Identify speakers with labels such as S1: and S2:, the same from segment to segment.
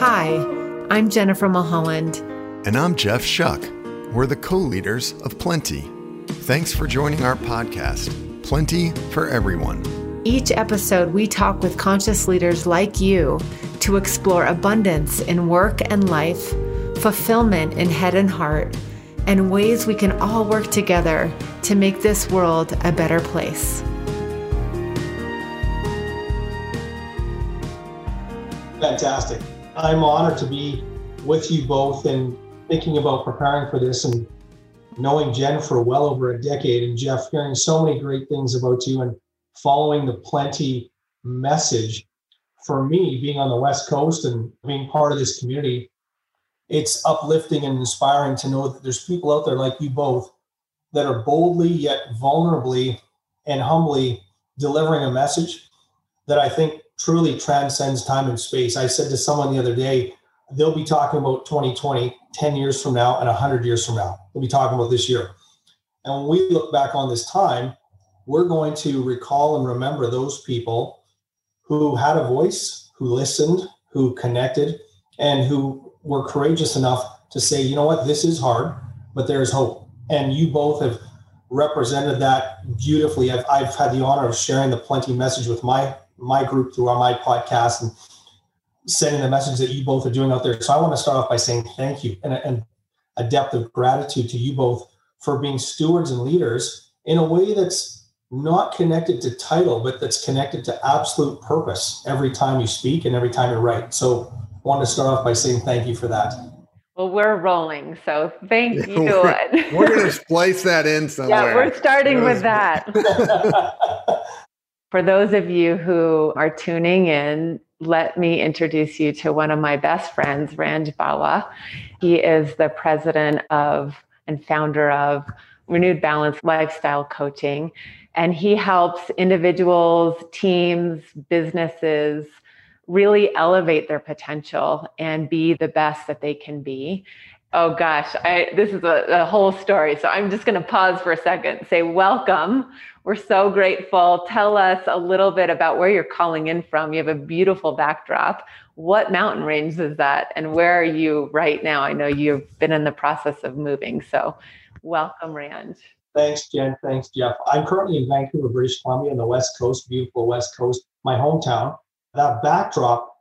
S1: Hi, I'm Jennifer Mulholland.
S2: And I'm Jeff Shuck. We're the co leaders of Plenty. Thanks for joining our podcast, Plenty for Everyone.
S1: Each episode, we talk with conscious leaders like you to explore abundance in work and life, fulfillment in head and heart, and ways we can all work together to make this world a better place.
S3: Fantastic. I'm honored to be with you both and thinking about preparing for this and knowing Jen for well over a decade and Jeff hearing so many great things about you and following the plenty message. For me, being on the West Coast and being part of this community, it's uplifting and inspiring to know that there's people out there like you both that are boldly yet vulnerably and humbly delivering a message that I think truly transcends time and space. I said to someone the other day, they'll be talking about 2020 10 years from now and 100 years from now. We'll be talking about this year. And when we look back on this time, we're going to recall and remember those people who had a voice, who listened, who connected, and who were courageous enough to say, you know what, this is hard, but there's hope. And you both have represented that beautifully. I've, I've had the honor of sharing the plenty message with my my group through our my podcast and sending the message that you both are doing out there. So I want to start off by saying thank you and, and a depth of gratitude to you both for being stewards and leaders in a way that's not connected to title, but that's connected to absolute purpose every time you speak and every time you write. So I want to start off by saying thank you for that.
S4: Well, we're rolling, so thank you.
S2: we're, we're going to splice that in somewhere.
S4: Yeah, we're starting with that. For those of you who are tuning in, let me introduce you to one of my best friends, Ranj Bawa. He is the president of and founder of Renewed Balance Lifestyle Coaching. And he helps individuals, teams, businesses really elevate their potential and be the best that they can be. Oh gosh, I, this is a, a whole story. So I'm just going to pause for a second, say, Welcome. We're so grateful. Tell us a little bit about where you're calling in from. You have a beautiful backdrop. What mountain range is that? And where are you right now? I know you've been in the process of moving. So, welcome, Ranj.
S3: Thanks, Jen. Thanks, Jeff. I'm currently in Vancouver, British Columbia, on the West Coast, beautiful West Coast, my hometown. That backdrop,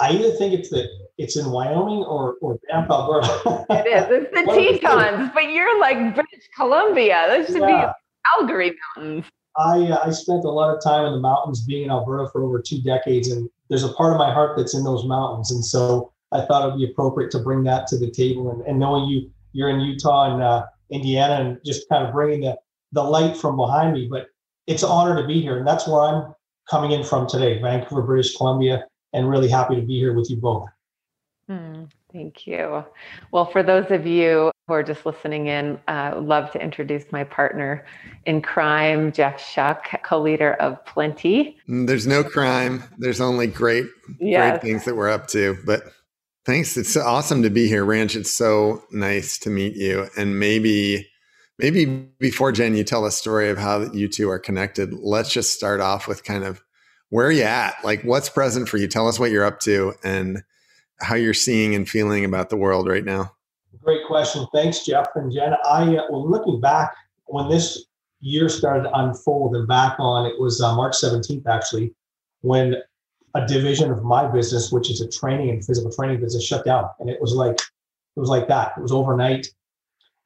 S3: I either think it's that it's in Wyoming or or Banff, Alberta.
S4: it is. It's the Tetons, but you're like British Columbia. That should yeah. be Calgary Mountains.
S3: I uh, I spent a lot of time in the mountains, being in Alberta for over two decades, and there's a part of my heart that's in those mountains, and so I thought it'd be appropriate to bring that to the table. And, and knowing you, you're in Utah and uh, Indiana, and just kind of bringing the the light from behind me. But it's an honor to be here, and that's where I'm coming in from today, Vancouver, British Columbia, and really happy to be here with you both.
S4: Mm, thank you. Well, for those of you who are just listening in, I uh, love to introduce my partner in crime, Jeff Shuck, co-leader of Plenty.
S2: Mm, there's no crime. There's only great, yes. great things that we're up to. But thanks. It's awesome to be here, Ranj. It's so nice to meet you. And maybe, maybe before Jen, you tell a story of how you two are connected. Let's just start off with kind of where are you at? Like, what's present for you? Tell us what you're up to and how you're seeing and feeling about the world right now.
S3: Great question. Thanks, Jeff and Jen. I, uh, well, looking back when this year started to unfold and back on, it was uh, March 17th, actually, when a division of my business, which is a training and physical training business, shut down. And it was like, it was like that. It was overnight.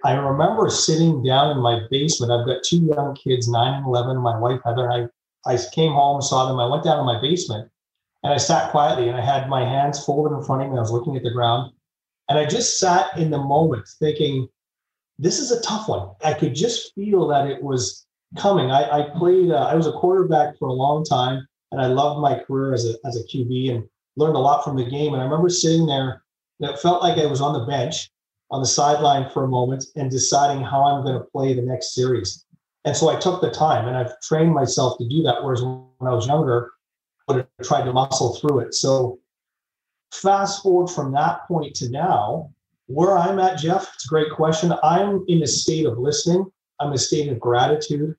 S3: I remember sitting down in my basement. I've got two young kids, nine and 11. My wife, Heather, I, I came home, saw them. I went down to my basement and I sat quietly and I had my hands folded in front of me. I was looking at the ground. And I just sat in the moment thinking, this is a tough one. I could just feel that it was coming. I, I played, uh, I was a quarterback for a long time, and I loved my career as a, as a QB and learned a lot from the game. And I remember sitting there, and it felt like I was on the bench on the sideline for a moment and deciding how I'm going to play the next series. And so I took the time and I've trained myself to do that. Whereas when I was younger, Would have tried to muscle through it. So fast forward from that point to now, where I'm at, Jeff, it's a great question. I'm in a state of listening. I'm in a state of gratitude.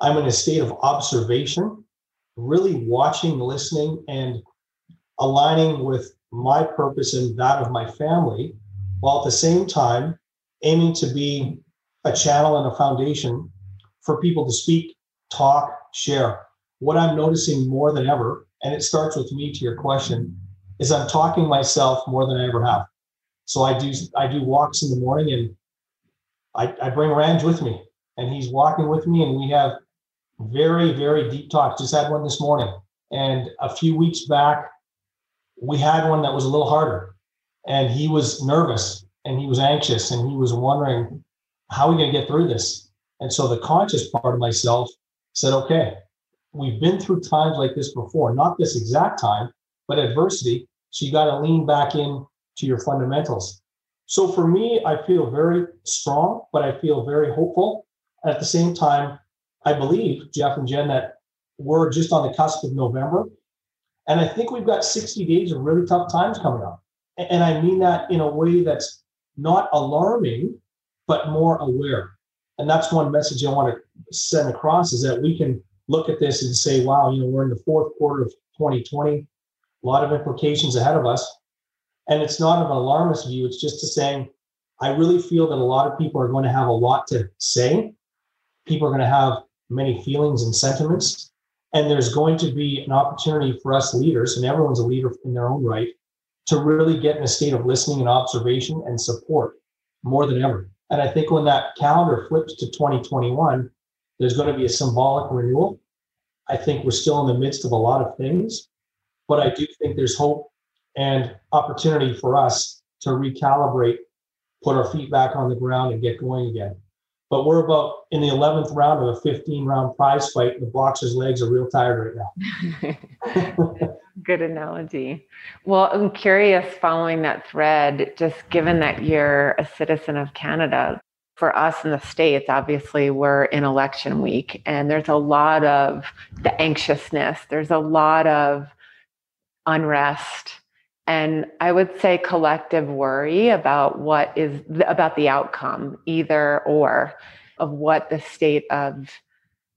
S3: I'm in a state of observation, really watching, listening, and aligning with my purpose and that of my family, while at the same time aiming to be a channel and a foundation for people to speak, talk, share. What I'm noticing more than ever, and it starts with me to your question, is I'm talking myself more than I ever have. So I do I do walks in the morning and I, I bring Ranj with me and he's walking with me and we have very, very deep talks. Just had one this morning. And a few weeks back, we had one that was a little harder. And he was nervous and he was anxious and he was wondering, how are we going to get through this? And so the conscious part of myself said, okay, we've been through times like this before, not this exact time, but adversity. So you got to lean back in to your fundamentals. So for me, I feel very strong, but I feel very hopeful. At the same time, I believe, Jeff and Jen, that we're just on the cusp of November. And I think we've got 60 days of really tough times coming up. And I mean that in a way that's not alarming, but more aware. And that's one message I want to send across is that we can look at this and say, wow, you know, we're in the fourth quarter of 2020, a lot of implications ahead of us. And it's not an alarmist view, it's just to saying, I really feel that a lot of people are going to have a lot to say. People are going to have many feelings and sentiments. And there's going to be an opportunity for us leaders, and everyone's a leader in their own right, to really get in a state of listening and observation and support more than ever. And I think when that calendar flips to 2021, there's going to be a symbolic renewal. I think we're still in the midst of a lot of things, but I do think there's hope and opportunity for us to recalibrate, put our feet back on the ground, and get going again. But we're about in the 11th round of a 15 round prize fight. The boxer's legs are real tired right
S4: now. Good analogy. Well, I'm curious following that thread, just given that you're a citizen of Canada, for us in the States, obviously, we're in election week and there's a lot of the anxiousness, there's a lot of unrest. And I would say collective worry about what is about the outcome, either or, of what the state of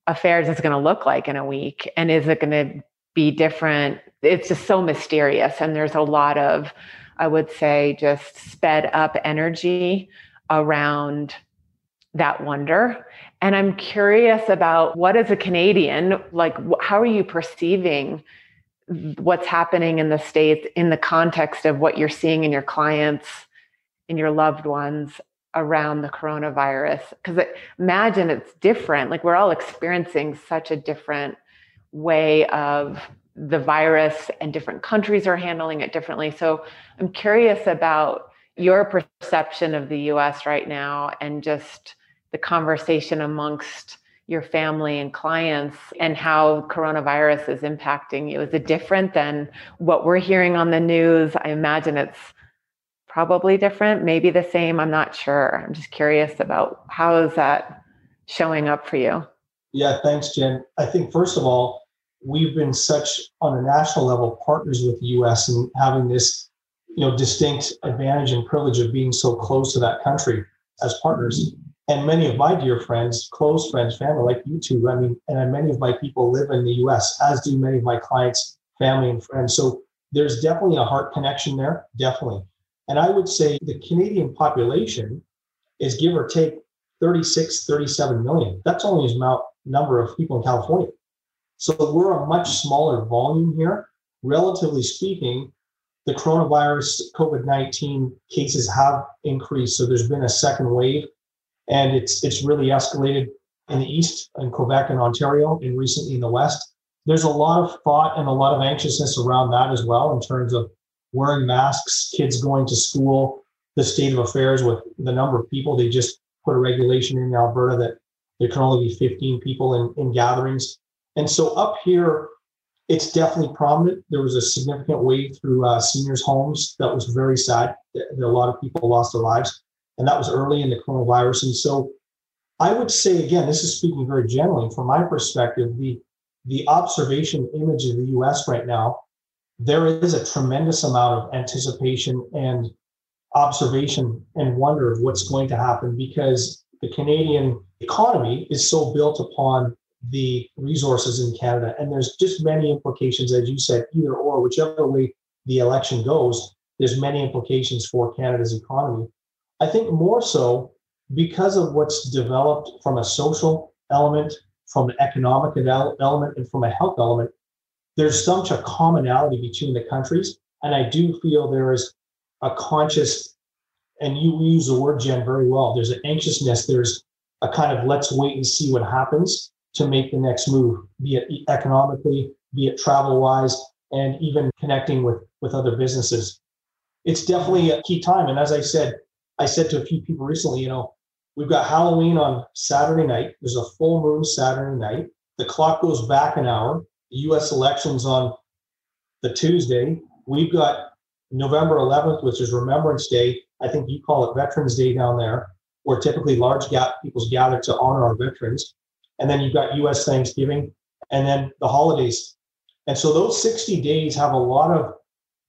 S4: affairs is going to look like in a week. And is it going to be different? It's just so mysterious. And there's a lot of, I would say, just sped up energy around that wonder. And I'm curious about what, as a Canadian, like, how are you perceiving what's happening in the States in the context of what you're seeing in your clients, in your loved ones around the coronavirus? Because imagine it's different. Like, we're all experiencing such a different way of the virus, and different countries are handling it differently. So, I'm curious about your perception of the US right now and just the conversation amongst your family and clients and how coronavirus is impacting you? Is it different than what we're hearing on the news? I imagine it's probably different, maybe the same. I'm not sure. I'm just curious about how is that showing up for you?
S3: Yeah, thanks, Jen. I think first of all, we've been such on a national level partners with the US and having this, you know, distinct advantage and privilege of being so close to that country as partners and many of my dear friends, close friends, family, like you two, I mean, and many of my people live in the US, as do many of my clients, family, and friends. So there's definitely a heart connection there, definitely. And I would say the Canadian population is give or take 36, 37 million. That's only amount number of people in California. So we're a much smaller volume here. Relatively speaking, the coronavirus COVID 19 cases have increased. So there's been a second wave and it's it's really escalated in the east in Quebec and Ontario, and recently in the west. There's a lot of thought and a lot of anxiousness around that as well in terms of wearing masks, kids going to school, the state of affairs with the number of people. They just put a regulation in Alberta that there can only be 15 people in, in gatherings. And so up here, it's definitely prominent. There was a significant wave through uh, seniors' homes that was very sad. That A lot of people lost their lives and that was early in the coronavirus. And so I would say, again, this is speaking very generally from my perspective, the, the observation image of the US right now, there is a tremendous amount of anticipation and observation and wonder of what's going to happen because the Canadian economy is so built upon the resources in Canada. And there's just many implications, as you said, either or, whichever way the election goes, there's many implications for Canada's economy. I think more so because of what's developed from a social element, from an economic element, and from a health element. There's such a commonality between the countries, and I do feel there is a conscious, and you use the word Jen very well. There's an anxiousness. There's a kind of let's wait and see what happens to make the next move, be it economically, be it travel wise, and even connecting with with other businesses it's definitely a key time. And as I said, I said to a few people recently, you know, we've got Halloween on Saturday night. There's a full moon Saturday night. The clock goes back an hour. The U.S. elections on the Tuesday. We've got November 11th, which is Remembrance Day. I think you call it Veterans Day down there, where typically large ga- peoples gather to honor our veterans. And then you've got U.S. Thanksgiving, and then the holidays. And so those 60 days have a lot of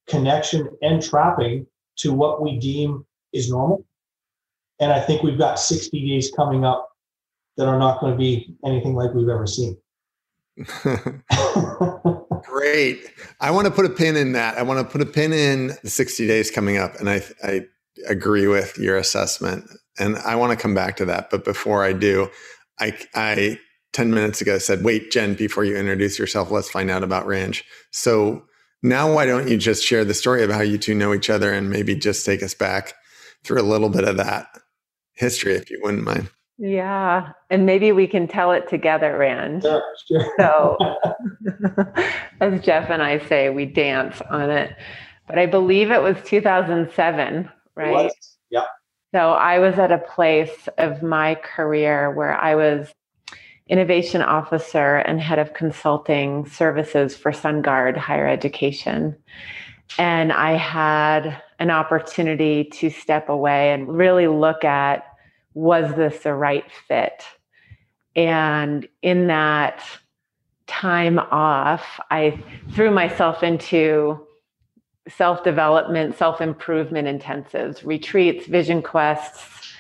S3: connection and trapping to what we deem is normal. And I think we've got 60 days coming up that are not going to be anything like we've ever seen.
S2: Great. I want to put a pin in that. I want to put a pin in the 60 days coming up. And I, I agree with your assessment. And I want to come back to that. But before I do, I, I 10 minutes ago said, wait, Jen, before you introduce yourself, let's find out about Ranj. So now, why don't you just share the story of how you two know each other and maybe just take us back through a little bit of that history, if you wouldn't mind?
S4: Yeah, and maybe we can tell it together, Ranj.
S3: Sure, sure.
S4: So, as Jeff and I say, we dance on it. But I believe it was 2007, right?
S3: Yeah.
S4: So I was at a place of my career where I was innovation officer and head of consulting services for SunGard Higher Education. And I had an opportunity to step away and really look at was this the right fit? And in that time off, I threw myself into self development, self improvement intensives, retreats, vision quests,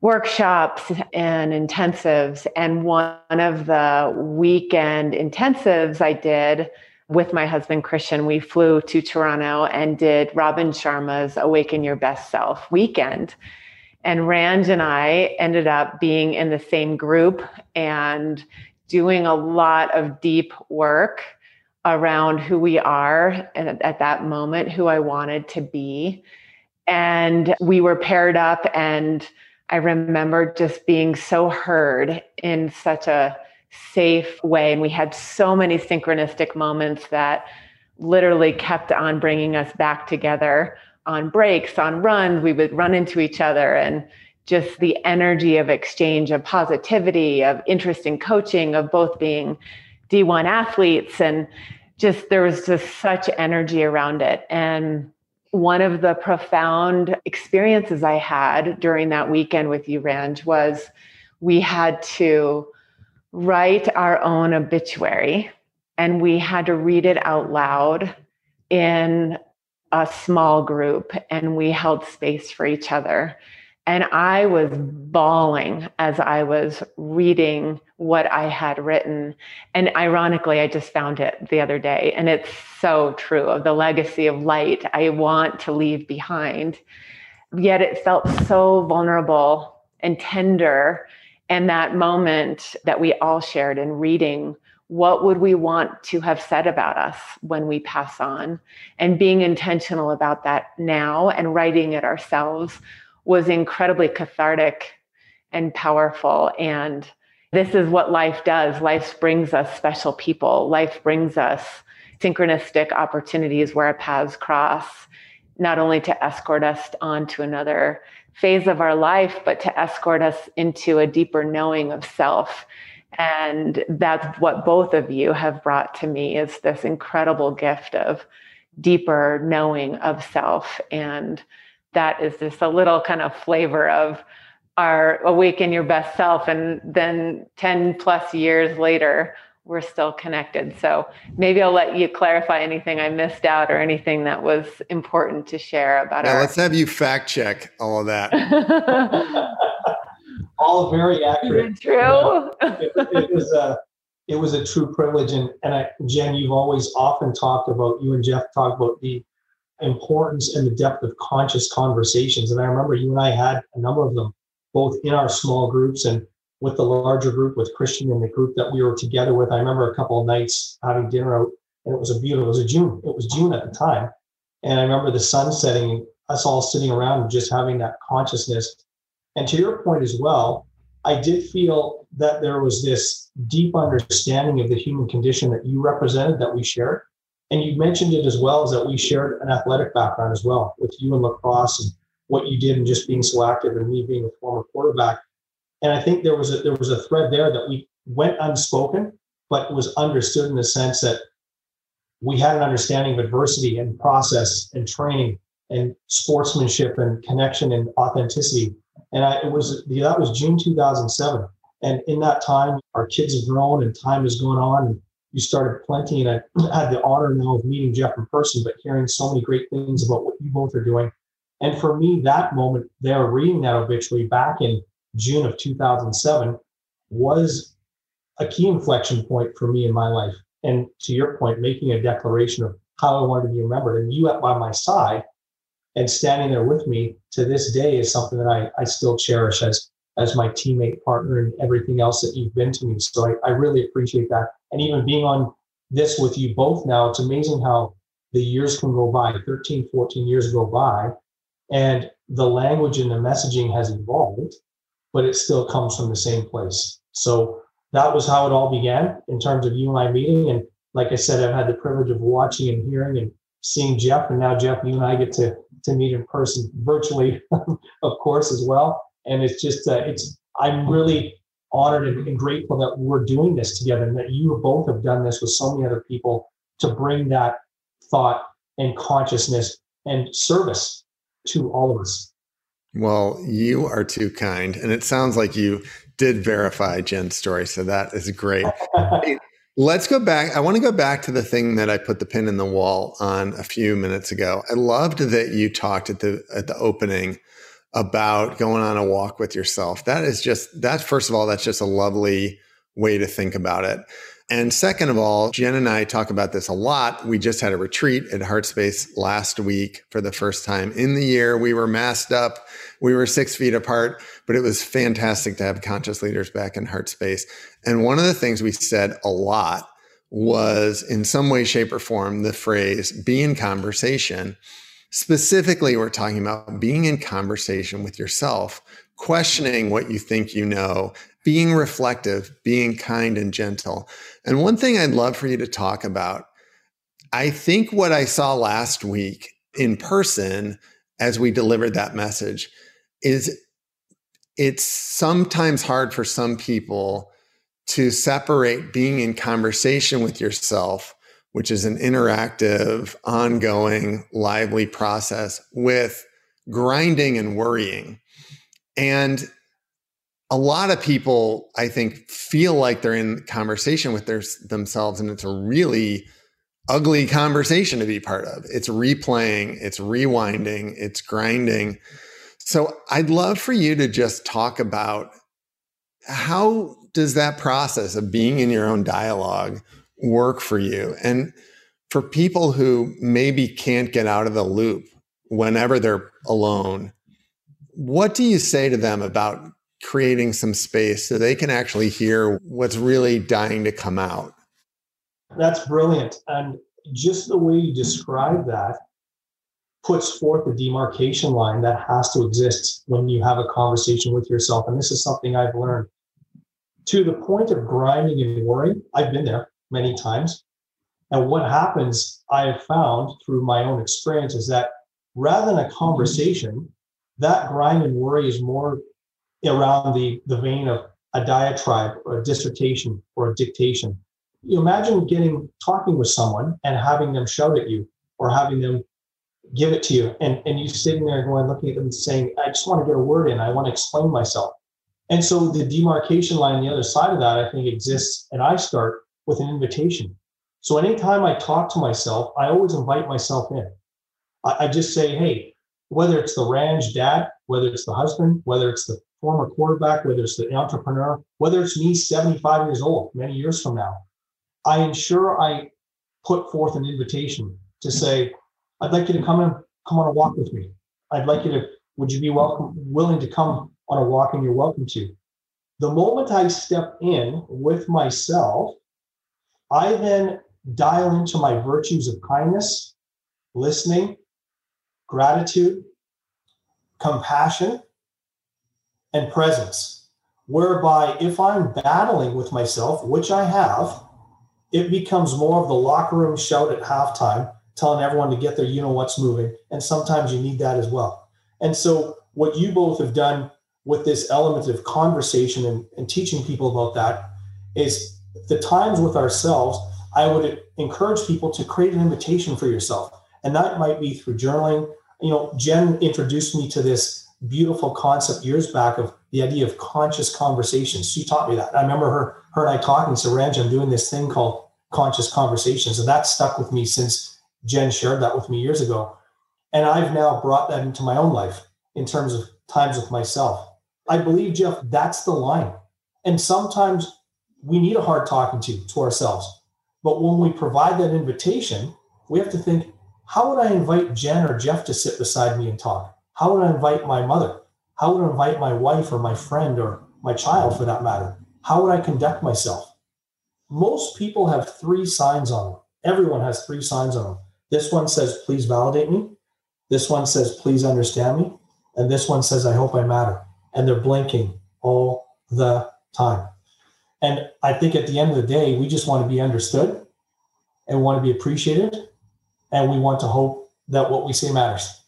S4: workshops and intensives. And one of the weekend intensives I did with my husband Christian, we flew to Toronto and did Robin Sharma's Awaken Your Best Self weekend. And Ranj and I ended up being in the same group and doing a lot of deep work around who we are and at that moment, who I wanted to be. And we were paired up and I remember just being so heard in such a safe way. And we had so many synchronistic moments that literally kept on bringing us back together on breaks, on runs. We would run into each other and just the energy of exchange of positivity, of interest in coaching, of both being D1 athletes. And just there was just such energy around it. And one of the profound experiences I had during that weekend with you, Ranj, was we had to write our own obituary and we had to read it out loud in a small group and we held space for each other. And I was bawling as I was reading what I had written. And ironically, I just found it the other day. And it's so true of the legacy of light I want to leave behind. Yet it felt so vulnerable and tender. And that moment that we all shared in reading what would we want to have said about us when we pass on and being intentional about that now and writing it ourselves was incredibly cathartic and powerful. And this is what life does. Life brings us special people. Life brings us synchronistic opportunities where our paths cross, not only to escort us on to another phase of our life, but to escort us into a deeper knowing of self. And that's what both of you have brought to me is this incredible gift of deeper knowing of self and that is just a little kind of flavor of our awaken your best self and then 10 plus years later we're still connected. So maybe i'll let you clarify anything i missed out or anything that was important to share about
S2: yeah,
S4: our-
S2: let's have you fact check all of that.
S3: All very accurate.
S4: True?
S3: It, it, was a it was a true privilege and and I, jen you've always often talked about you and jeff talk about the importance and the depth of conscious conversations. And I remember you and I had a number of them, both in our small groups and with the larger group, with Christian and the group that we were together with. I remember a couple of nights having dinner out, and it was a beautiful. It was a June. It was June at the time, and I remember the sun setting, us all sitting around and just having that consciousness. And to your point as well, I did feel that there was this deep understanding of the human condition that you represented that we shared. And you mentioned it as well as that we shared an athletic background as well with you and lacrosse and what you did and just being so active and me being a former quarterback. And I think there was a there was a thread there that we went unspoken, but was understood in the sense that we had an understanding of adversity and process and training and sportsmanship and connection and authenticity and I, it was that was June 2007. And in that time, our kids have grown and time has gone on. And you started plenty. And I had the honor now of meeting Jeff in person, but hearing so many great things about what you both are doing. And for me, that moment there, reading that obituary back in June of 2007 was a key inflection point for me in my life. And to your point, making a declaration of how I wanted to be remembered. And you at by my side and standing there with me to this day is something that I, I still cherish as as my teammate partner and everything else that you've been to me. So I, I really appreciate that. And even being on this with you both now, it's amazing how the years can go by, 13, 14 years go by, and the language and the messaging has evolved, but it still comes from the same place. So that was how it all began in terms of you and I meeting. And like I said, I've had the privilege of watching and hearing and seeing Jeff, and now Jeff, you and I get to to meet in person, virtually, of course, as well. And it's just uh, it's I'm really honored and, and grateful that we're doing this together, and that you both have done this with so many other people to bring that thought and consciousness and service to all of us.
S2: Well, you are too kind. And it sounds like you did verify Jen's story. So that is great. Let's go back. I want to go back to the thing that I put the pin in the wall on a few minutes ago. I loved that you talked at the at the opening about going on a walk with yourself. That is just that first of all, that's just a lovely way to think about it. And second of all, Jen and I talk about this a lot. We just had a retreat at Heartspace last week for the first time in the year. We were masked up. We were six feet apart, but it was fantastic to have conscious leaders back in Heartspace. And one of the things we said a lot was in some way, shape, or form, the phrase be in conversation. Specifically, we're talking about being in conversation with yourself, questioning what you think you know, being reflective, being kind and gentle. And one thing I'd love for you to talk about I think what I saw last week in person as we delivered that message is it's sometimes hard for some people to separate being in conversation with yourself, which is an interactive, ongoing, lively process, with grinding and worrying. And a lot of people, I think, feel like they're in conversation with their, themselves, and it's a really ugly conversation to be part of. It's replaying, it's rewinding, it's grinding. So I'd love for you to just talk about how does that process of being in your own dialogue work for you? And for people who maybe can't get out of the loop whenever they're alone, what do you say to them about creating some space so they can actually hear what's really dying to come out.
S3: That's brilliant. And just the way you describe that puts forth the demarcation line that has to exist when you have a conversation with yourself. And this is something I've learned to the point of grinding and worrying. I've been there many times. And what happens, I have found through my own experience, is that rather than a conversation, that grind and worry is more around the, the vein of a diatribe or a dissertation or a dictation. You imagine getting talking with someone and having them shout at you or having them give it to you and, and you sitting there going looking at them saying, I just want to get a word in, I want to explain myself. And so the demarcation line on the other side of that, I think, exists, and I start with an invitation. So anytime I talk to myself, I always invite myself in. I, I just say, hey, whether it's the Ranj dad, whether it's the husband, whether it's the former quarterback, whether it's the entrepreneur, whether it's me 75 years old, many years from now, I ensure I put forth an invitation to say, I'd like you to come and come on a walk with me. I'd like you to, would you be welcome, willing to come on a walk and you're welcome to. The moment I step in with myself, I then dial into my virtues of kindness, listening, gratitude, compassion, and presence. Whereby, if I'm battling with myself, which I have, it becomes more of the locker room shout at halftime, telling everyone to get their you know what's moving. And sometimes you need that as well. And so, what you both have done with this element of conversation and, and teaching people about that is the times with ourselves. I would encourage people to create an invitation for yourself. And that might be through journaling. You know, Jen introduced me to this beautiful concept years back of the idea of conscious conversations. She taught me that. I remember her, her and I talking, so Ranj, I'm doing this thing called conscious conversations. And that stuck with me since Jen shared that with me years ago. And I've now brought that into my own life in terms of times with myself. I believe, Jeff, that's the line. And sometimes we need a hard talking to to ourselves. But when we provide that invitation, we have to think, how would I invite Jen or Jeff to sit beside me and talk? How would I invite my mother? How would I invite my wife or my friend or my child for that matter? How would I conduct myself? Most people have three signs on them. Everyone has three signs on them. This one says, please validate me. This one says, please understand me. And this one says, I hope I matter. And they're blinking all the time. And I think at the end of the day, we just want to be understood and want to be appreciated. And we want to hope that what we say matters.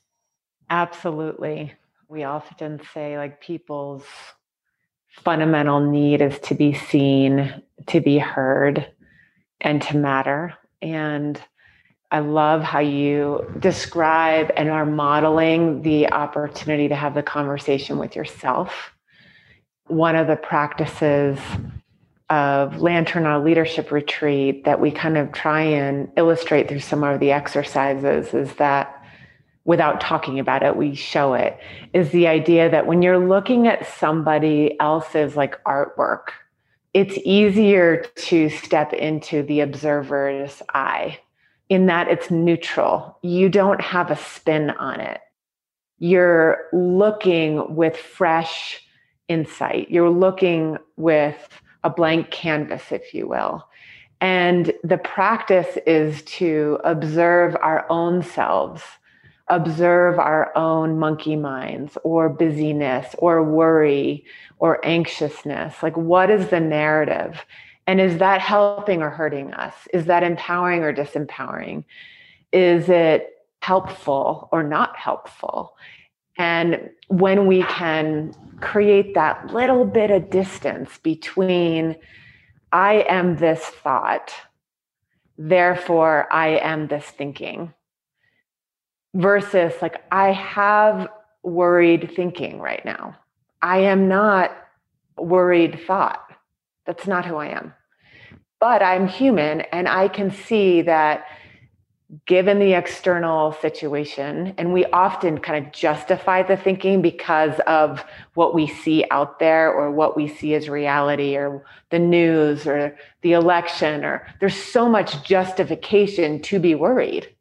S4: Absolutely. We often say, like, people's fundamental need is to be seen, to be heard, and to matter. And I love how you describe and are modeling the opportunity to have the conversation with yourself. One of the practices of Lantern our leadership retreat that we kind of try and illustrate through some of the exercises is that without talking about it, we show it, is the idea that when you're looking at somebody else's like artwork, it's easier to step into the observer's eye in that it's neutral. You don't have a spin on it. You're looking with fresh insight. You're looking with a blank canvas, if you will. And the practice is to observe our own selves observe our own monkey minds or busyness or worry or anxiousness. Like, what is the narrative? And is that helping or hurting us? Is that empowering or disempowering? Is it helpful or not helpful? And when we can create that little bit of distance between, I am this thought, therefore I am this thinking versus like I have worried thinking right now. I am not worried thought. That's not who I am. But I'm human and I can see that given the external situation, and we often kind of justify the thinking because of what we see out there or what we see as reality or the news or the election, or there's so much justification to be worried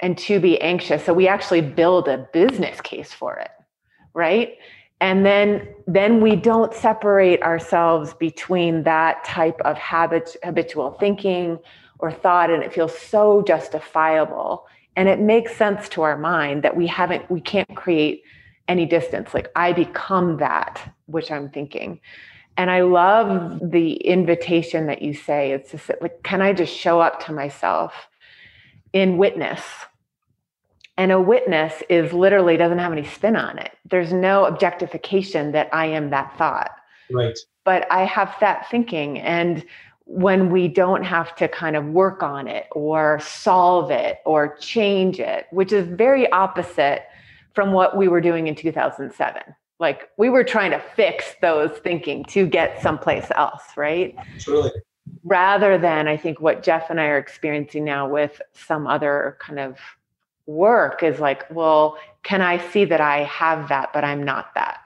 S4: and to be anxious. So we actually build a business case for it, right? And then then we don't separate ourselves between that type of habit, habitual thinking or thought and it feels so justifiable and it makes sense to our mind that we haven't we can't create any distance like i become that which i'm thinking and i love the invitation that you say it's just like can i just show up to myself in witness and a witness is literally doesn't have any spin on it. There's no objectification that I am that thought.
S3: Right.
S4: But I have that thinking. And when we don't have to kind of work on it or solve it or change it, which is very opposite from what we were doing in 2007. Like we were trying to fix those thinking to get someplace else, right?
S3: Truly.
S4: Rather than I think what Jeff and I are experiencing now with some other kind of work is like, well, can I see that I have that, but I'm not that?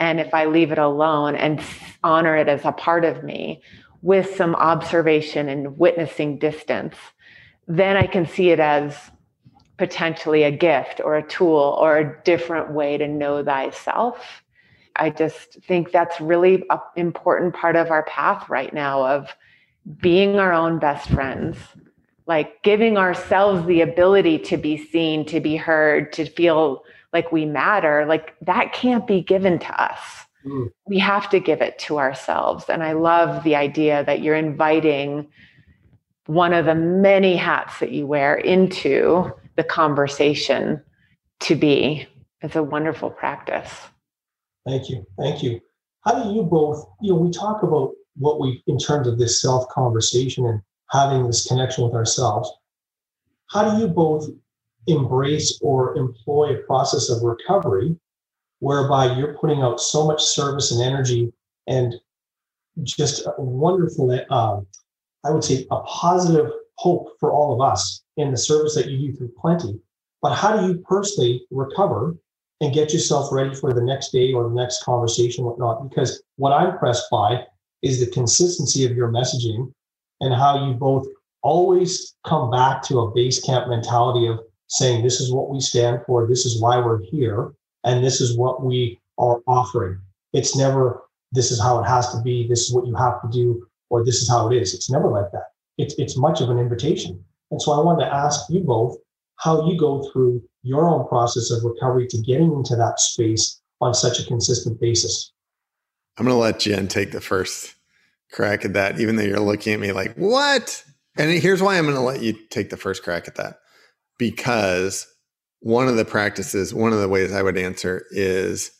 S4: And if I leave it alone and honor it as a part of me with some observation and witnessing distance, then I can see it as potentially a gift or a tool or a different way to know thyself. I just think that's really an important part of our path right now of being our own best friends, like giving ourselves the ability to be seen, to be heard, to feel like we matter. Like that can't be given to us. Mm. We have to give it to ourselves. And I love the idea that you're inviting one of the many hats that you wear into the conversation to be. It's a wonderful practice.
S3: Thank you. Thank you. How do you both, you know, we talk about what we, in terms of this self conversation and having this connection with ourselves, how do you both embrace or employ a process of recovery whereby you're putting out so much service and energy and just a wonderful, um, I would say, a positive hope for all of us in the service that you do through Plenty. But how do you personally recover and get yourself ready for the next day or the next conversation, whatnot? Because what I'm impressed by is the consistency of your messaging and how you both always come back to a base camp mentality of saying, this is what we stand for, this is why we're here, and this is what we are offering. It's never, this is how it has to be, this is what you have to do, or this is how it is. It's never like that. It's, it's much of an invitation. And so I wanted to ask you both how you go through your own process of recovery to getting into that space on such a consistent basis.
S2: I'm going to let Jen take the first crack at that, even though you're looking at me like, what? And here's why I'm going to let you take the first crack at that. Because one of the practices, one of the ways I would answer is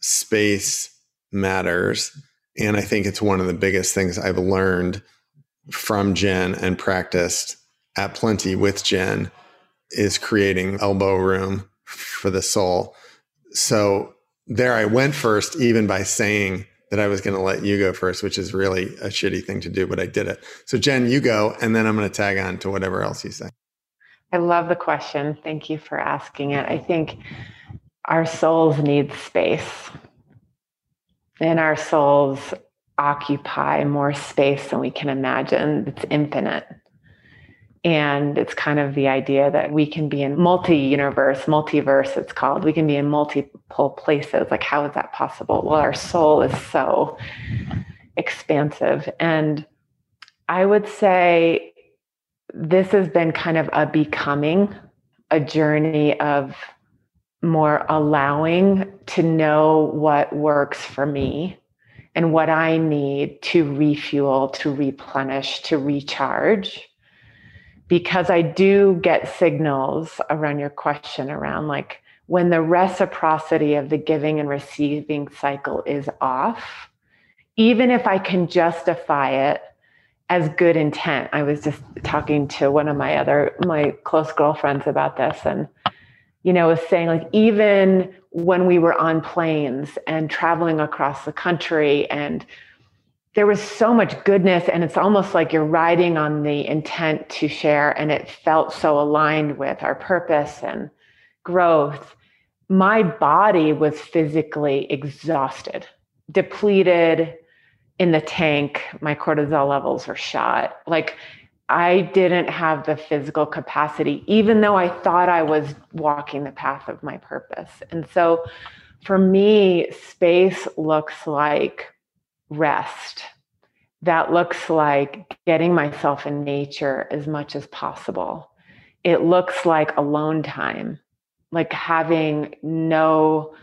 S2: space matters. And I think it's one of the biggest things I've learned from Jen and practiced at Plenty with Jen is creating elbow room for the soul. So there I went first, even by saying that I was going to let you go first, which is really a shitty thing to do, but I did it. So, Jen, you go, and then I'm going to tag on to whatever else you say.
S4: I love the question. Thank you for asking it. I think our souls need space, and our souls occupy more space than we can imagine. It's infinite. And it's kind of the idea that we can be in multi universe, multiverse, it's called. We can be in multiple places. Like, how is that possible? Well, our soul is so expansive. And I would say this has been kind of a becoming, a journey of more allowing to know what works for me and what I need to refuel, to replenish, to recharge because I do get signals around your question around like when the reciprocity of the giving and receiving cycle is off, even if I can justify it as good intent. I was just talking to one of my other my close girlfriends about this and you know was saying like even when we were on planes and traveling across the country and there was so much goodness and it's almost like you're riding on the intent to share and it felt so aligned with our purpose and growth. My body was physically exhausted depleted in the tank. My cortisol levels were shot. Like i didn't have the physical capacity even though i thought i was walking the path of my purpose. And so for me space looks like rest that looks like getting myself in nature as much as possible. It looks like alone time, like having no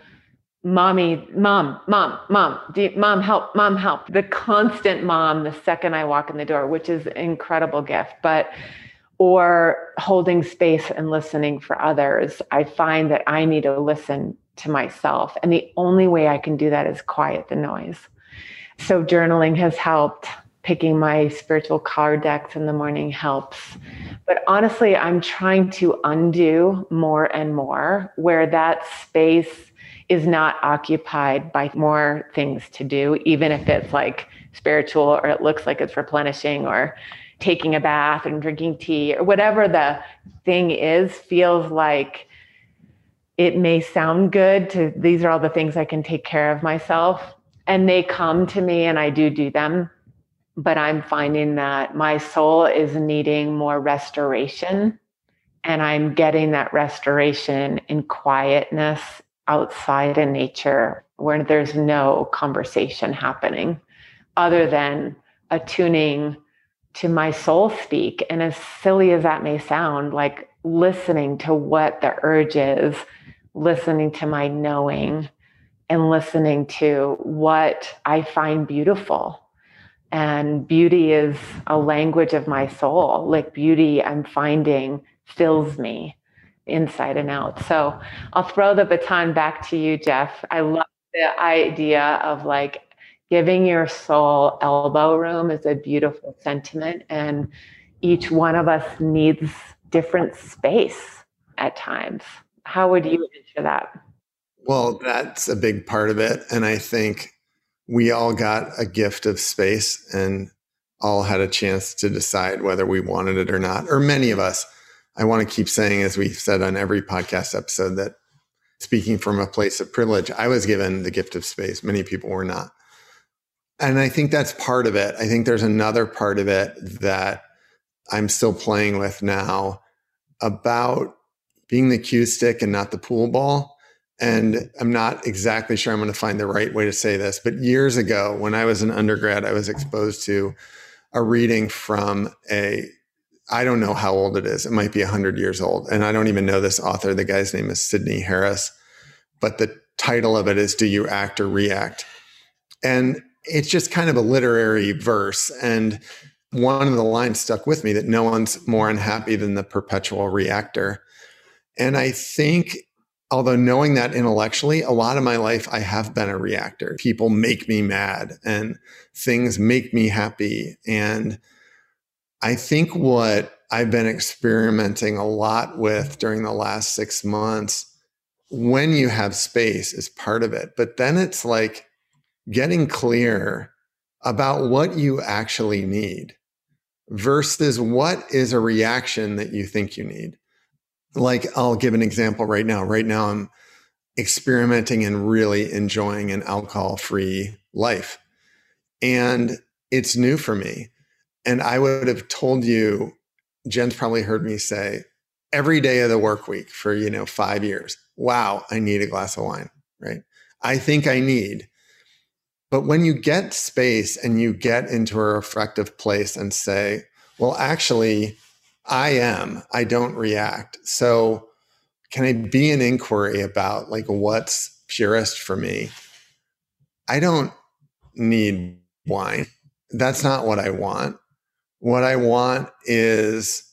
S4: mommy, mom, mom, mom, mom, help, mom, help. The constant mom the second I walk in the door, which is an incredible gift, but or holding space and listening for others. I find that I need to listen to myself. And the only way I can do that is quiet the noise. So journaling has helped. Picking my spiritual card decks in the morning helps. But honestly, I'm trying to undo more and more where that space is not occupied by more things to do, even if it's like spiritual or it looks like it's replenishing or taking a bath and drinking tea or whatever the thing is, feels like it may sound good to these are all the things I can take care of myself and they come to me and I do do them. But I'm finding that my soul is needing more restoration And I'm getting that restoration in quietness outside in nature where there's no conversation happening other than attuning to my soul speak. And as silly as that may sound, like listening to what the urge is, listening to my knowing, and listening to what I find beautiful. And beauty is a language of my soul. Like beauty, I'm finding fills me inside and out. So I'll throw the baton back to you, Jeff. I love the idea of like giving your soul elbow room is a beautiful sentiment. And each one of us needs different space at times. How would you answer that?
S2: Well, that's a big part of it. And I think we all got a gift of space and all had a chance to decide whether we wanted it or not, or many of us. I want to keep saying, as we've said on every podcast episode, that speaking from a place of privilege, I was given the gift of space. Many people were not. And I think that's part of it. I think there's another part of it that I'm still playing with now about being the cue stick and not the pool ball. And I'm not exactly sure I'm going to find the right way to say this, but years ago, when I was an undergrad, I was exposed to a reading from a I don't know how old it is. It might be 100 years old. And I don't even know this author. The guy's name is Sydney Harris. But the title of it is Do You Act or React? And it's just kind of a literary verse. And one of the lines stuck with me that no one's more unhappy than the perpetual reactor. And I think, although knowing that intellectually, a lot of my life I have been a reactor. People make me mad and things make me happy. And I think what I've been experimenting a lot with during the last six months, when you have space is part of it. But then it's like getting clear about what you actually need versus what is a reaction that you think you need. Like, I'll give an example right now. Right now, I'm experimenting and really enjoying an alcohol free life. And it's new for me. And I would have told you, Jen's probably heard me say every day of the work week for, you know, five years, wow, I need a glass of wine, right? I think I need. But when you get space and you get into a reflective place and say, well, actually, I am, I don't react. So can I be an inquiry about like what's purest for me? I don't need wine. That's not what I want. What I want is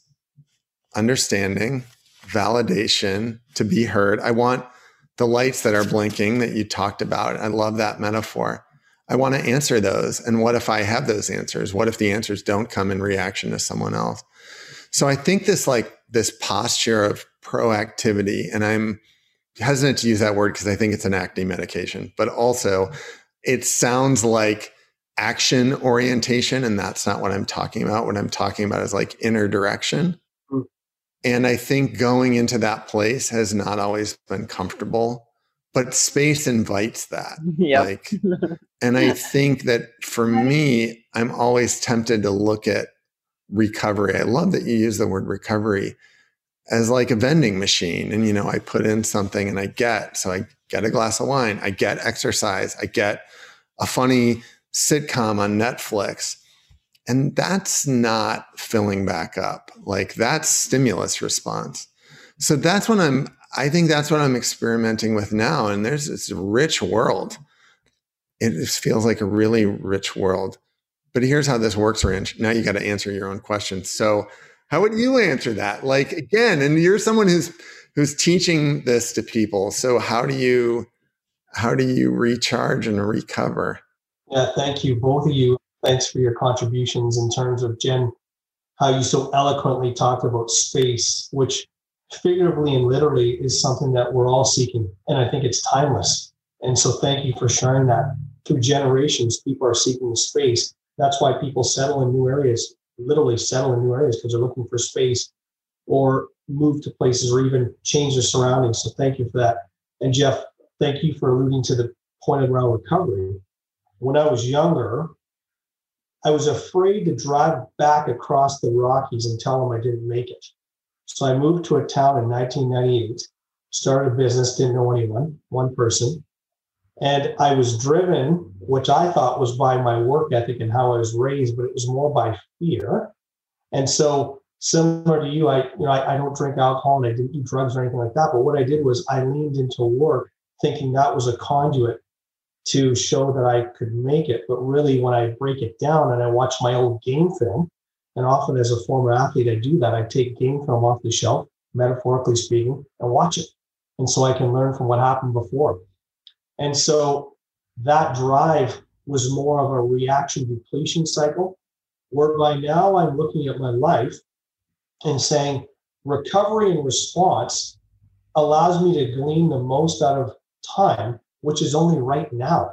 S2: understanding, validation, to be heard. I want the lights that are blinking that you talked about. I love that metaphor. I want to answer those. And what if I have those answers? What if the answers don't come in reaction to someone else? So I think this like this posture of proactivity, and I'm hesitant to use that word because I think it's an acne medication, but also it sounds like action orientation. And that's not what I'm talking about. What I'm talking about is like inner direction. Mm. And I think going into that place has not always been comfortable, but space invites that.
S4: Yep.
S2: Like, and I think that for me, I'm always tempted to look at recovery. I love that you use the word recovery as like a vending machine. And, you know, I put in something and I get, so I get a glass of wine, I get exercise, I get a funny sitcom on Netflix. And that's not filling back up. Like that's stimulus response. So that's what I'm, I think that's what I'm experimenting with now. And there's this rich world. It feels like a really rich world. But here's how this works, Ranj. Now you got to answer your own question. So how would you answer that? Like again, and you're someone who's who's teaching this to people. So how do you how do you recharge and recover?
S3: Yeah, thank you, both of you. Thanks for your contributions in terms of Jen, how you so eloquently talked about space, which figuratively and literally is something that we're all seeking. And I think it's timeless. And so thank you for sharing that. Through generations, people are seeking space. That's why people settle in new areas, literally settle in new areas because they're looking for space or move to places or even change their surroundings. So thank you for that. And Jeff, thank you for alluding to the point around recovery when I was younger, I was afraid to drive back across the Rockies and tell them I didn't make it. So I moved to a town in 1998, started a business, didn't know anyone, one person. And I was driven, which I thought was by my work ethic and how I was raised, but it was more by fear. And so, similar to you, I you know I, I don't drink alcohol and I didn't do drugs or anything like that. But what I did was I leaned into work, thinking that was a conduit to show that I could make it. But really, when I break it down and I watch my old game film, and often as a former athlete, I do that. I take game film off the shelf, metaphorically speaking, and watch it. And so I can learn from what happened before. And so that drive was more of a reaction depletion cycle, where by now I'm looking at my life and saying recovery and response allows me to glean the most out of time, which is only right now.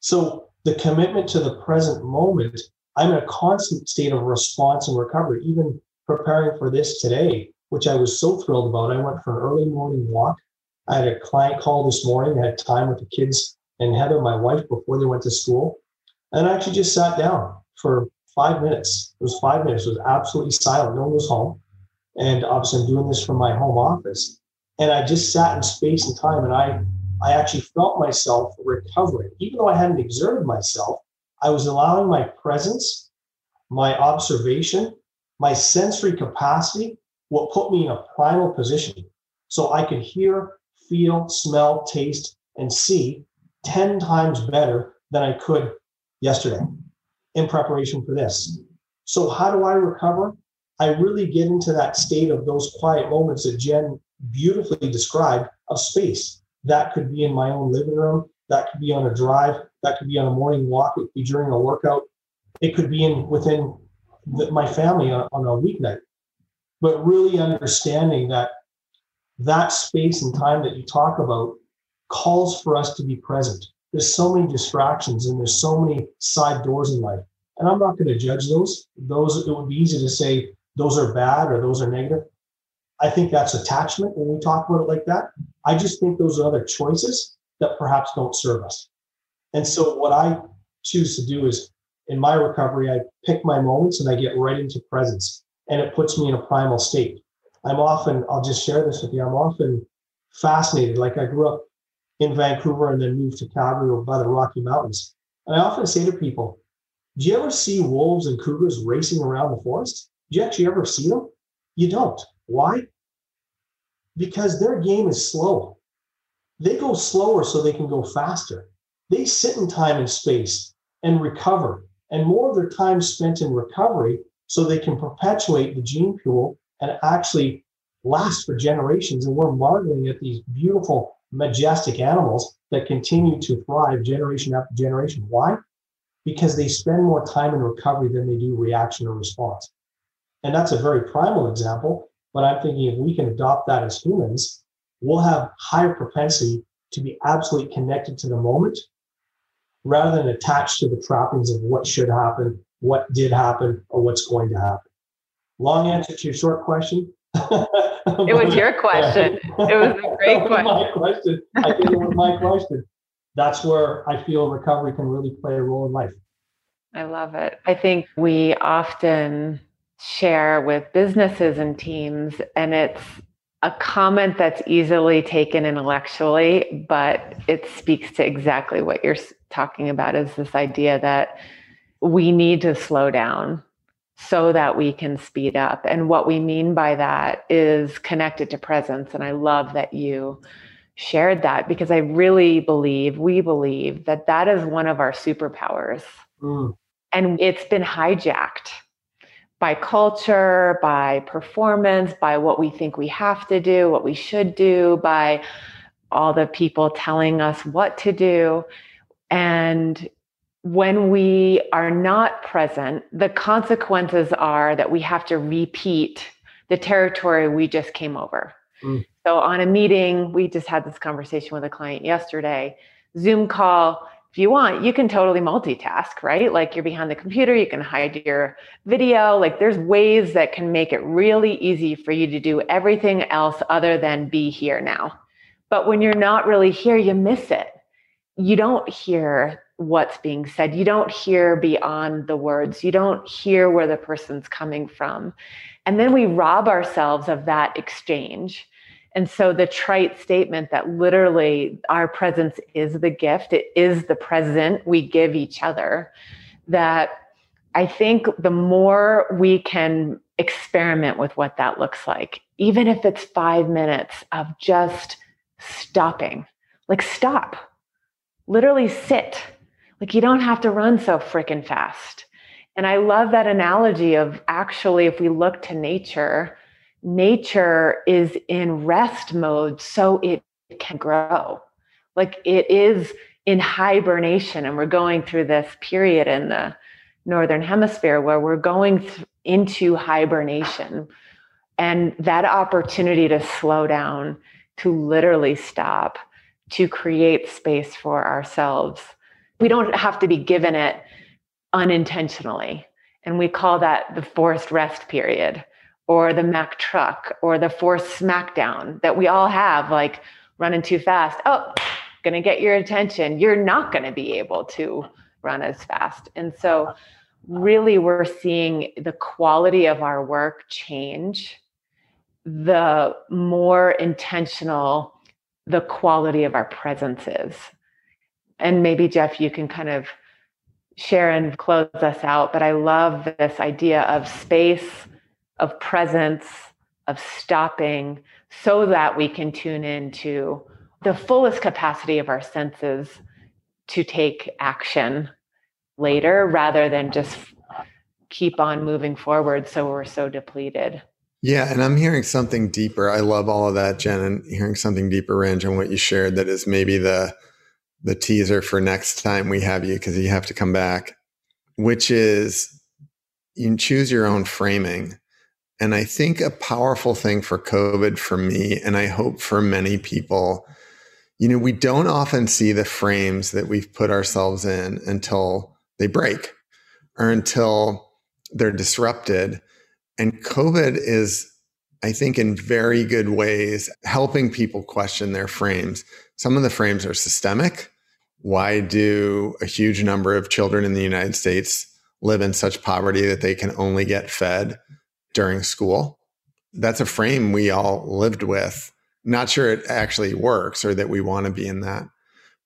S3: So the commitment to the present moment, I'm in a constant state of response and recovery, even preparing for this today, which I was so thrilled about. I went for an early morning walk I had a client call this morning, I had time with the kids and Heather, my wife, before they went to school. And I actually just sat down for five minutes. It was five minutes. It was absolutely silent. No one was home. And obviously I'm doing this from my home office. And I just sat in space and time and I I actually felt myself recovering. Even though I hadn't exerted myself, I was allowing my presence, my observation, my sensory capacity what put me in a primal position. So I could hear, feel, smell, taste, and see 10 times better than I could yesterday in preparation for this. So, how do I recover? I really get into that state of those quiet moments that Jen beautifully described of space. That could be in my own living room, that could be on a drive, that could be on a morning walk, it could be during a workout, it could be in within the, my family on, on a weeknight. But really understanding that that space and time that you talk about calls for us to be present. There's so many distractions and there's so many side doors in life. And I'm not going to judge those. Those it would be easy to say those are bad or those are negative. I think that's attachment when we talk about it like that. I just think those are other choices that perhaps don't serve us. And so what I choose to do is in my recovery, I pick my moments and I get right into presence. And it puts me in a primal state. I'm often, I'll just share this with you, I'm often fascinated. Like I grew up in Vancouver and then moved to Calgary by the Rocky Mountains. And I often say to people, do you ever see wolves and cougars racing around the forest? Do you actually ever see them? You don't. Why? Because their game is slow. They go slower so they can go faster. They sit in time and space and recover. And more of their time spent in recovery so they can perpetuate the gene pool and actually last for generations. And we're marveling at these beautiful, majestic animals that continue to thrive generation after generation. Why? Because they spend more time in recovery than they do reaction or response. And that's a very primal example. But I'm thinking if we can adopt that as humans, we'll have higher propensity to be absolutely connected to the moment rather than attached to the trappings of what should happen, what did happen, or what's going to happen. Long answer to your short question.
S4: it was your question. It was a great question.
S3: my question. I think it was my question. That's where I feel recovery can really play a role in life.
S4: I love it. I think we often share with businesses and teams, and it's a comment that's easily taken intellectually, but it speaks to exactly what you're talking about is this idea that we need to slow down so that we can speed up. And what we mean by that is connected to presence. And I love that you shared that because I really believe, we believe that that is one of our superpowers. Mm. And it's been hijacked by culture, by performance, by what we think we have to do, what we should do, by all the people telling us what to do. And when we are not present, the consequences are that we have to repeat the territory we just came over. Mm. So, on a meeting, we just had this conversation with a client yesterday. Zoom call, if you want, you can totally multitask, right? Like you're behind the computer, you can hide your video. Like there's ways that can make it really easy for you to do everything else other than be here now. But when you're not really here, you miss it. You don't hear what's being said. You don't hear beyond the words, you don't hear where the person's coming from. And then we rob ourselves of that exchange. And so the trite statement that literally our presence is the gift, it is the present we give each other, that I think the more we can experiment with what that looks like, even if it's five minutes of just stopping, like stop, literally sit. Like you don't have to run so freaking fast. And I love that analogy of actually, if we look to nature, nature is in rest mode so it can grow. Like it is in hibernation. And we're going through this period in the northern hemisphere where we're going th- into hibernation and that opportunity to slow down to literally stop to create space for ourselves we don't have to be given it unintentionally. And we call that the forced rest period or the Mack truck or the forced smackdown that we all have like running too fast. Oh gonna get your attention. You're not gonna be able to run as fast. And so really we're seeing the quality of our work change. The more intentional the quality of our presence is. And maybe, Jeff, you can kind of share and close us out. But I love this idea of space, of presence, of stopping so that we can tune into the fullest capacity of our senses to take action later rather than just keep on moving forward so we're so depleted.
S2: Yeah, and I'm hearing something deeper. I love all of that, Jen, and hearing something deeper, Ranj, on what you shared that is maybe the the teaser for next time we have you because you have to come back, which is you can choose your own framing. And I think a powerful thing for COVID for me, and I hope for many people, you know, we don't often see the frames that we've put ourselves in until they break or until they're disrupted. And COVID is, I think, in very good ways, helping people question their frames. Some of the frames are systemic. Why do a huge number of children in the United States live in such poverty that they can only get fed during school? That's a frame we all lived with. Not sure it actually works or that we want to be in that.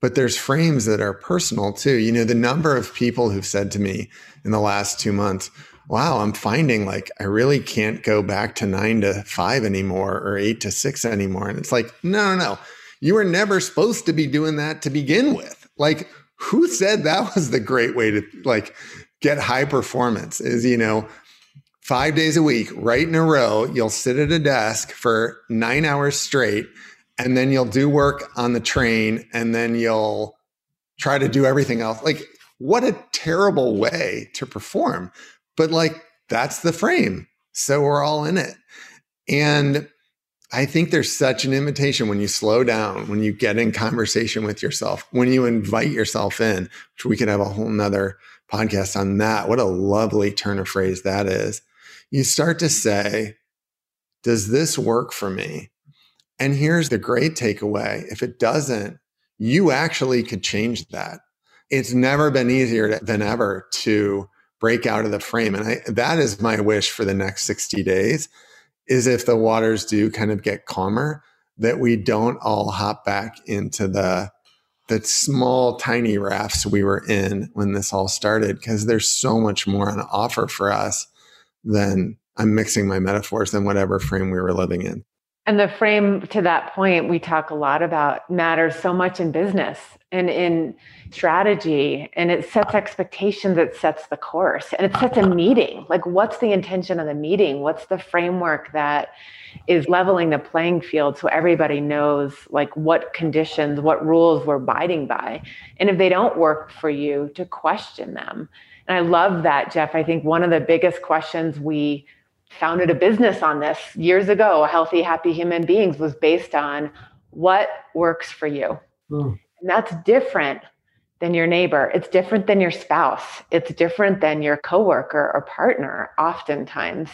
S2: But there's frames that are personal too. You know, the number of people who've said to me in the last two months, wow, I'm finding like I really can't go back to nine to five anymore or eight to six anymore. And it's like, no, no, no. You were never supposed to be doing that to begin with. Like, who said that was the great way to like get high performance? Is, you know, five days a week, right in a row, you'll sit at a desk for nine hours straight, and then you'll do work on the train, and then you'll try to do everything else. Like, what a terrible way to perform. But like that's the frame. So we're all in it. And I think there's such an invitation when you slow down, when you get in conversation with yourself, when you invite yourself in, which we could have a whole nother podcast on that. What a lovely turn of phrase that is. You start to say, does this work for me? And here's the great takeaway. If it doesn't, you actually could change that. It's never been easier than ever to break out of the frame. And I, that is my wish for the next 60 days is if the waters do kind of get calmer, that we don't all hop back into the the small tiny rafts we were in when this all started because there's so much more on offer for us than I'm mixing my metaphors than whatever frame we were living in.
S4: And the frame to that point we talk a lot about matters so much in business and in strategy and it sets expectations it sets the course and it sets a meeting. Like what's the intention of the meeting? What's the framework that is leveling the playing field so everybody knows like what conditions what rules we're abiding by? And if they don't work for you to question them. And i love that jeff. I think one of the biggest questions we founded a business on this years ago healthy happy human beings was based on what works for you. Mm. and that's different than your neighbor. It's different than your spouse. It's different than your coworker or partner oftentimes.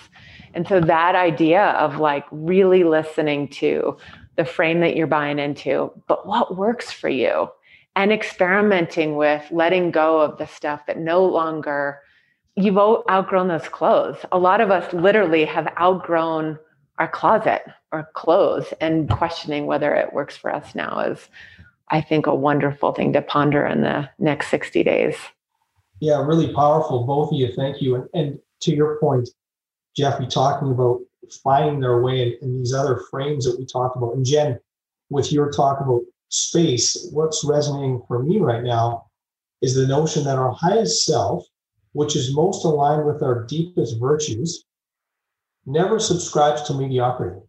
S4: And so that idea of like really listening to the frame that you're buying into but what works for you and experimenting with letting go of the stuff that no longer you've outgrown those clothes. A lot of us literally have outgrown our closet or clothes and questioning whether it works for us now is I think a wonderful thing to ponder in the next 60 days.
S3: Yeah, really powerful. Both of you. Thank you. And, and to your point, Jeffrey, talking about finding their way in, in these other frames that we talked about. And Jen, with your talk about space, what's resonating for me right now is the notion that our highest self, which is most aligned with our deepest virtues, never subscribes to mediocrity.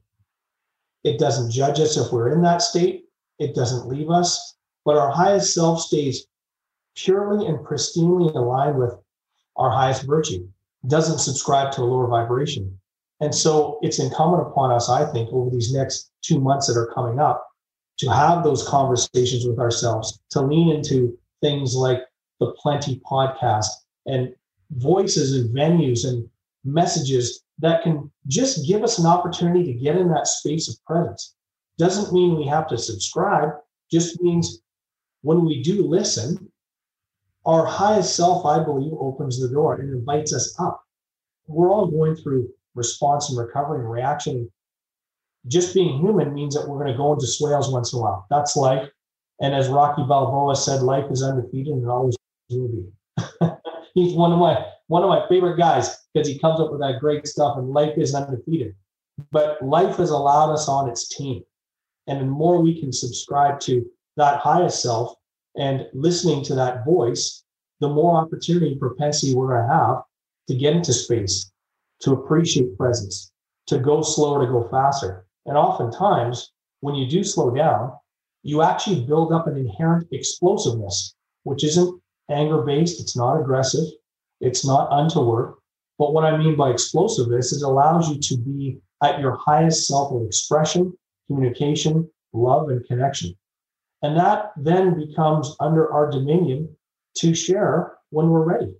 S3: It doesn't judge us if we're in that state, it doesn't leave us, but our highest self stays purely and pristinely aligned with our highest virtue, doesn't subscribe to a lower vibration. And so it's incumbent upon us, I think, over these next two months that are coming up to have those conversations with ourselves, to lean into things like the Plenty podcast and voices and venues and messages that can just give us an opportunity to get in that space of presence. Doesn't mean we have to subscribe, just means when we do listen, our highest self, I believe, opens the door and invites us up. We're all going through response and recovery and reaction. Just being human means that we're going to go into swales once in a while. That's life. And as Rocky Balboa said, life is undefeated and always will be. He's one of my one of my favorite guys because he comes up with that great stuff and life is undefeated. But life has allowed us on its team. And the more we can subscribe to that highest self and listening to that voice, the more opportunity and propensity we're going to have to get into space, to appreciate presence, to go slower, to go faster. And oftentimes, when you do slow down, you actually build up an inherent explosiveness, which isn't anger based, it's not aggressive, it's not untoward. But what I mean by explosiveness is it allows you to be at your highest self of expression, communication, love, and connection. And that then becomes under our dominion to share when we're ready.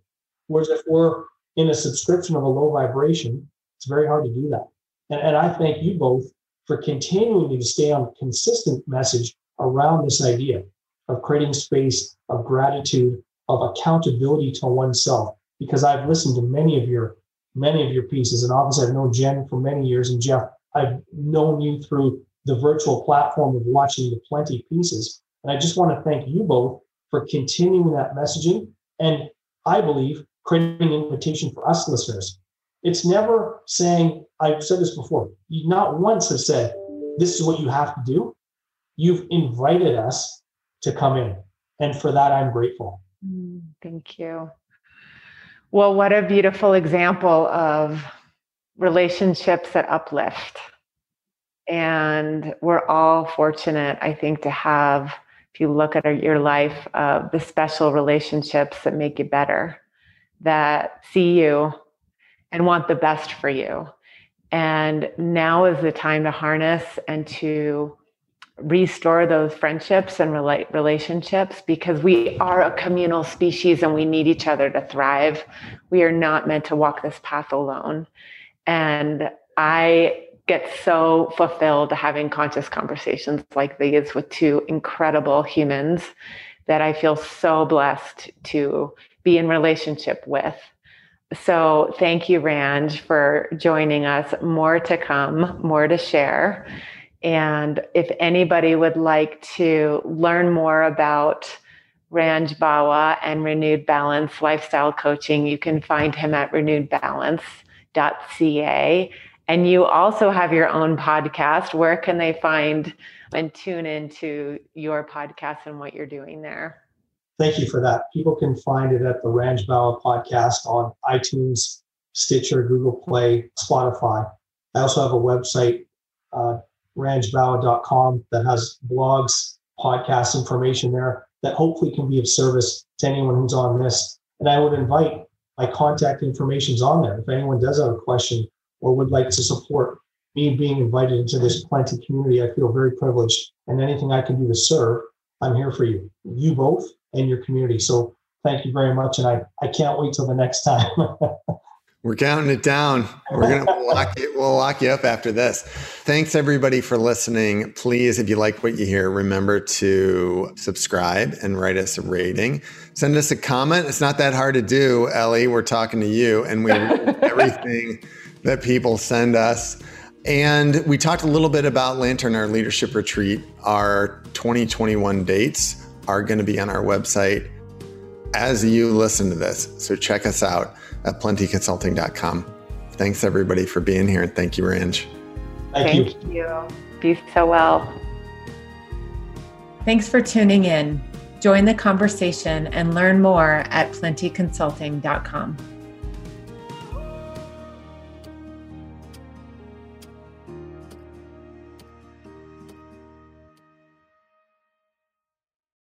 S3: Whereas if we're in a subscription of a low vibration, it's very hard to do that. And, and I thank you both for continuing to stay on a consistent message around this idea of creating space, of gratitude, of accountability to oneself. Because I've listened to many of your many of your pieces, and obviously I've known Jen for many years, and Jeff, I've known you through the virtual platform of watching the plenty pieces. And I just want to thank you both for continuing that messaging. And I believe creating an invitation for us listeners. It's never saying, I've said this before, you not once have said, this is what you have to do. You've invited us to come in. And for that, I'm grateful.
S4: Mm, thank you. Well, what a beautiful example of relationships that uplift. And we're all fortunate, I think, to have, if you look at your life, uh, the special relationships that make you better, that see you and want the best for you. And now is the time to harness and to restore those friendships and relate relationships because we are a communal species and we need each other to thrive. We are not meant to walk this path alone. And I get so fulfilled having conscious conversations like these with two incredible humans that I feel so blessed to be in relationship with. So thank you, Ranj, for joining us. More to come, more to share. And if anybody would like to learn more about Ranj Bawa and Renewed Balance Lifestyle Coaching, you can find him at renewedbalance.ca. And you also have your own podcast. Where can they find and tune into your podcast and what you're doing there?
S3: Thank you for that. People can find it at the Ranj Bawa podcast on iTunes, Stitcher, Google Play, Spotify. I also have a website, uh, that has blogs, podcast information there that hopefully can be of service to anyone who's on this. And I would invite my contact information is on there. If anyone does have a question or would like to support me being invited into this plenty community, I feel very privileged. And anything I can do to serve, I'm here for you, you both and your community. So thank you very much. And I, I can't wait till the next time.
S2: We're counting it down. We're gonna lock it. We'll lock you up after this. Thanks everybody for listening. Please, if you like what you hear, remember to subscribe and write us a rating. Send us a comment. It's not that hard to do, Ellie. We're talking to you, and we everything that people send us. And we talked a little bit about Lantern, our leadership retreat. Our 2021 dates are going to be on our website as you listen to this. So check us out at plentyconsulting.com. Thanks everybody for being here. And thank you, Ranj.
S3: Thank,
S4: thank you. you. Be so well.
S1: Thanks for tuning in. Join the conversation and learn more at plentyconsulting.com.